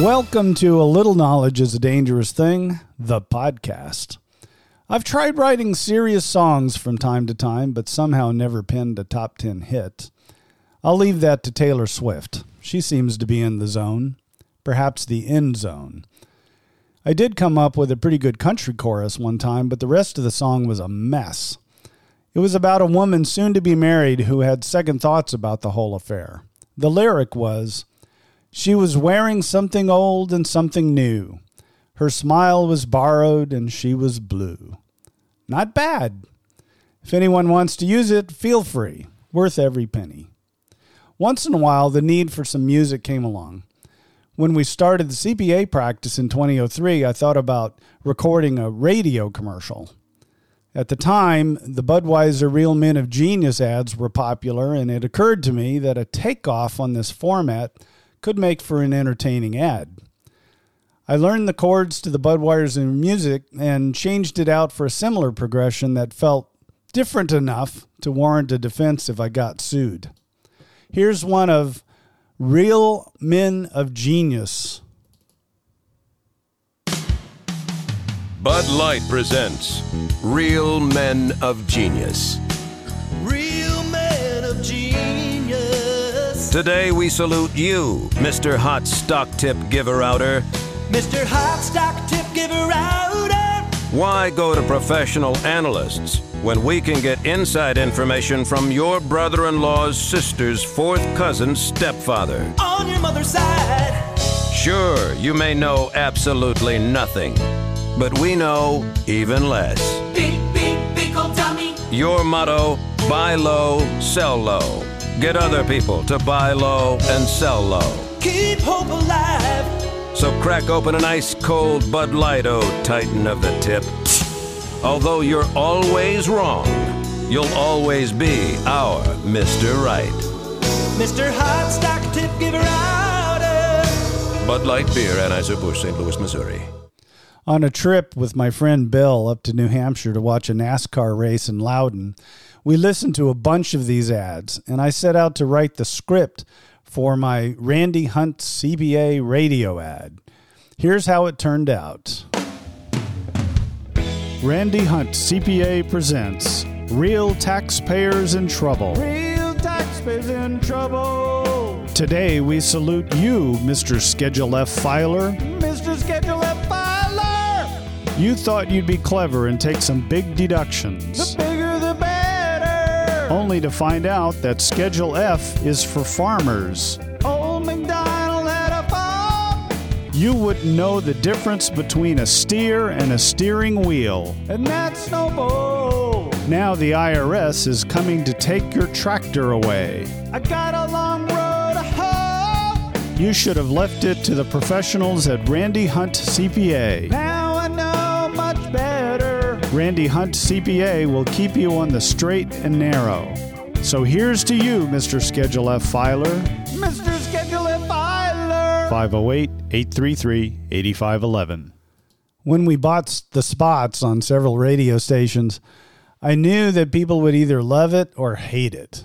Welcome to A Little Knowledge is a Dangerous Thing, the podcast. I've tried writing serious songs from time to time, but somehow never penned a top 10 hit. I'll leave that to Taylor Swift. She seems to be in the zone, perhaps the end zone. I did come up with a pretty good country chorus one time, but the rest of the song was a mess. It was about a woman soon to be married who had second thoughts about the whole affair. The lyric was She was wearing something old and something new. Her smile was borrowed and she was blue. Not bad. If anyone wants to use it, feel free. Worth every penny. Once in a while, the need for some music came along. When we started the CPA practice in 2003, I thought about recording a radio commercial. At the time, the Budweiser Real Men of Genius ads were popular, and it occurred to me that a takeoff on this format could make for an entertaining ad. I learned the chords to the Budweiser music and changed it out for a similar progression that felt different enough to warrant a defense if I got sued. Here's one of Real Men of Genius. Bud Light presents Real Men of Genius. Today we salute you, Mr. Hot Stock Tip Giver Outer. Mr. Hot Stock Tip Giver Outer. Why go to professional analysts when we can get inside information from your brother in law's sister's fourth cousin's stepfather? On your mother's side. Sure, you may know absolutely nothing, but we know even less. Beep, beep, beep, old dummy. Your motto buy low, sell low. Get other people to buy low and sell low. Keep hope alive. So crack open an ice cold Bud Light, oh Titan of the tip. Although you're always wrong, you'll always be our Mr. Right. Mr. Hot Stock Tip Giver Outer. Bud Light Beer, Anheuser-Busch, St. Louis, Missouri. On a trip with my friend Bill up to New Hampshire to watch a NASCAR race in Loudon, we listened to a bunch of these ads, and I set out to write the script for my Randy Hunt CPA radio ad. Here's how it turned out Randy Hunt CPA presents Real Taxpayers in Trouble. Real taxpayers in trouble. Today we salute you, Mr. Schedule F filer. Mr. Schedule F filer! You thought you'd be clever and take some big deductions. Only to find out that Schedule F is for farmers. Old MacDonald had a farm. You wouldn't know the difference between a steer and a steering wheel. And that's no bull. Now the IRS is coming to take your tractor away. I got a long road to hoe. You should have left it to the professionals at Randy Hunt CPA. Now Randy Hunt CPA will keep you on the straight and narrow. So here's to you, Mr. Schedule F filer. Mr. Schedule F filer. 508 833 8511. When we bought the spots on several radio stations, I knew that people would either love it or hate it.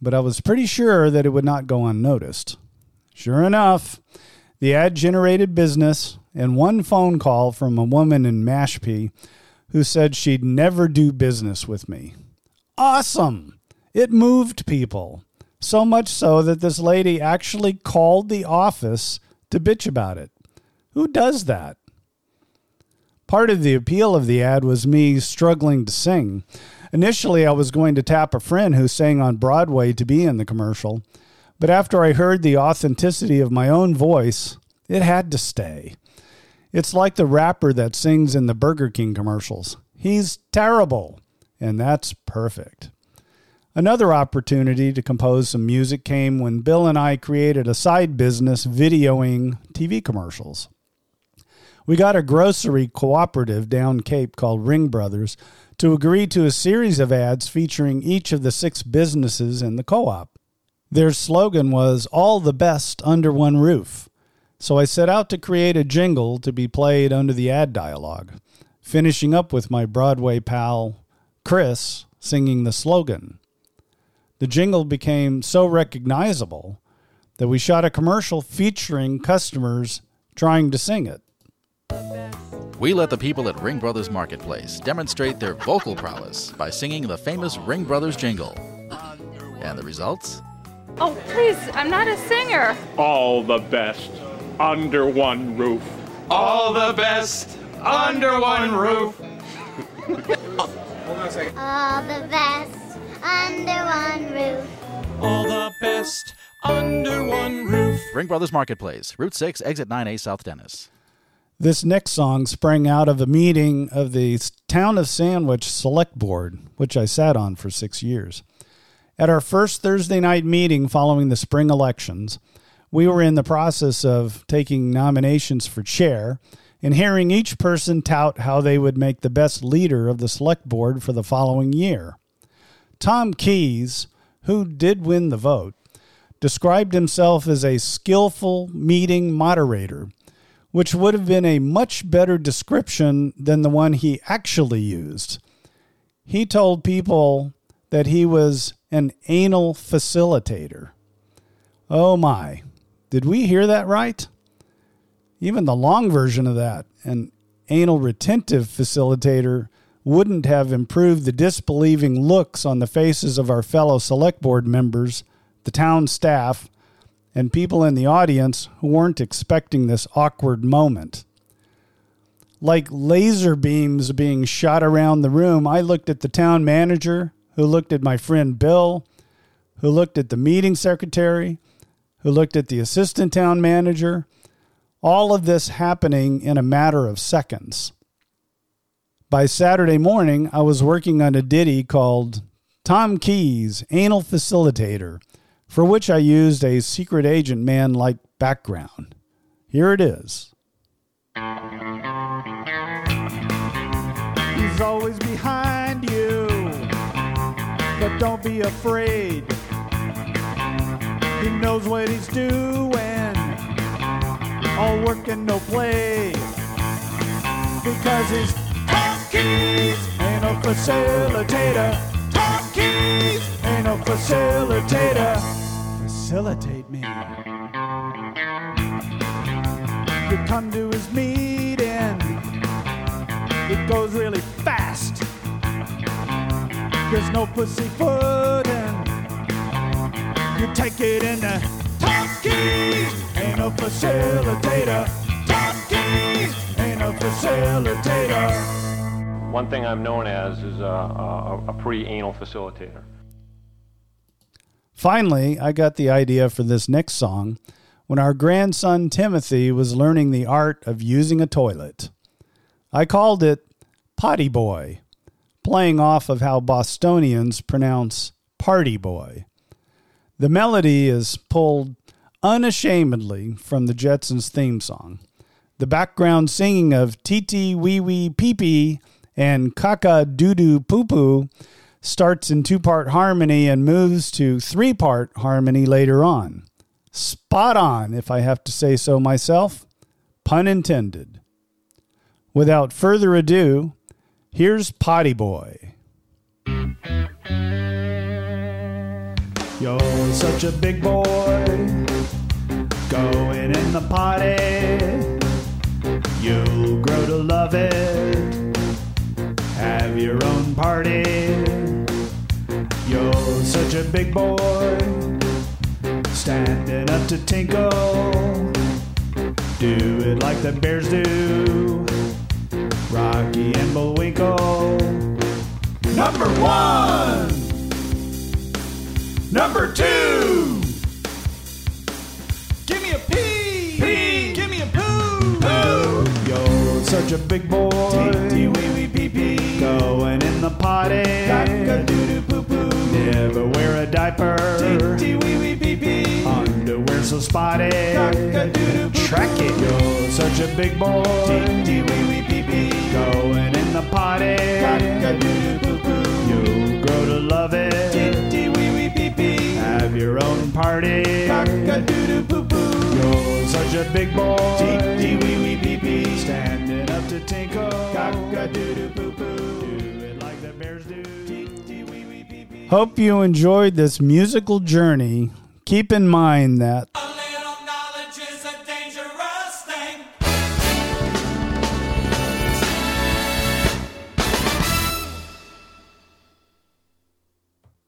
But I was pretty sure that it would not go unnoticed. Sure enough, the ad generated business and one phone call from a woman in Mashpee who said she'd never do business with me. Awesome! It moved people. So much so that this lady actually called the office to bitch about it. Who does that? Part of the appeal of the ad was me struggling to sing. Initially, I was going to tap a friend who sang on Broadway to be in the commercial, but after I heard the authenticity of my own voice, it had to stay. It's like the rapper that sings in the Burger King commercials. He's terrible, and that's perfect. Another opportunity to compose some music came when Bill and I created a side business videoing TV commercials. We got a grocery cooperative down Cape called Ring Brothers to agree to a series of ads featuring each of the six businesses in the co op. Their slogan was All the Best Under One Roof. So I set out to create a jingle to be played under the ad dialogue, finishing up with my Broadway pal, Chris, singing the slogan. The jingle became so recognizable that we shot a commercial featuring customers trying to sing it. We let the people at Ring Brothers Marketplace demonstrate their vocal prowess by singing the famous Ring Brothers jingle. And the results? Oh, please, I'm not a singer. All the best under one roof. All the best under one roof. All the best under one roof. All the best under one roof. Ring Brothers Marketplace, Route 6, Exit 9A, South Dennis. This next song sprang out of a meeting of the Town of Sandwich Select Board, which I sat on for six years. At our first Thursday night meeting following the spring elections, we were in the process of taking nominations for chair and hearing each person tout how they would make the best leader of the select board for the following year. Tom Keys, who did win the vote, described himself as a skillful meeting moderator, which would have been a much better description than the one he actually used. He told people that he was an anal facilitator. Oh my, did we hear that right? Even the long version of that, an anal retentive facilitator, wouldn't have improved the disbelieving looks on the faces of our fellow select board members, the town staff, and people in the audience who weren't expecting this awkward moment. Like laser beams being shot around the room, I looked at the town manager, who looked at my friend Bill, who looked at the meeting secretary, who looked at the assistant town manager, all of this happening in a matter of seconds. By Saturday morning, I was working on a ditty called Tom Keys, Anal Facilitator, for which I used a secret agent man like background. Here it is. He's always behind you, but don't be afraid. He knows what he's doing, all work and no play. Because he's Tom Keys, ain't no facilitator. Tom Keys, ain't no facilitator. Facilitate me. You come to his meeting, it goes really fast. There's no pussyfooting. You take it in the Tom Keys, ain't no facilitator. Tom Keys, ain't no facilitator. One thing I'm known as is a, a, a pretty anal facilitator. Finally, I got the idea for this next song when our grandson Timothy was learning the art of using a toilet. I called it Potty Boy, playing off of how Bostonians pronounce Party Boy. The melody is pulled unashamedly from the Jetsons theme song. The background singing of Titi Wee Wee Pee Pee and Kaka Doo Doo Poo Poo starts in two part harmony and moves to three part harmony later on. Spot on, if I have to say so myself. Pun intended. Without further ado, here's Potty Boy. You're such a big boy, going in the potty. You'll grow to love it, have your own party. You're such a big boy, standing up to tinkle. Do it like the bears do, Rocky and Bullwinkle. Number one. Number two. Give me a pee. Pee. Give me a poo. Poo. You're such a big boy. Tee wee wee pee pee. Going in the potty. Caca doo doo poo poo. Never wear a diaper. Tee wee wee pee pee. Underwear so spotty. Caca doo doo poo Track it. You're such a big boy. Tee wee wee pee pee. Going in the potty. Caca doo doo You're a big boy. Tee wee wee pee pee. Standing up to tinkle. Caca doo doo poo poo. Do it like the bears do. Tee wee wee pee pee. Hope you enjoyed this musical journey. Keep in mind that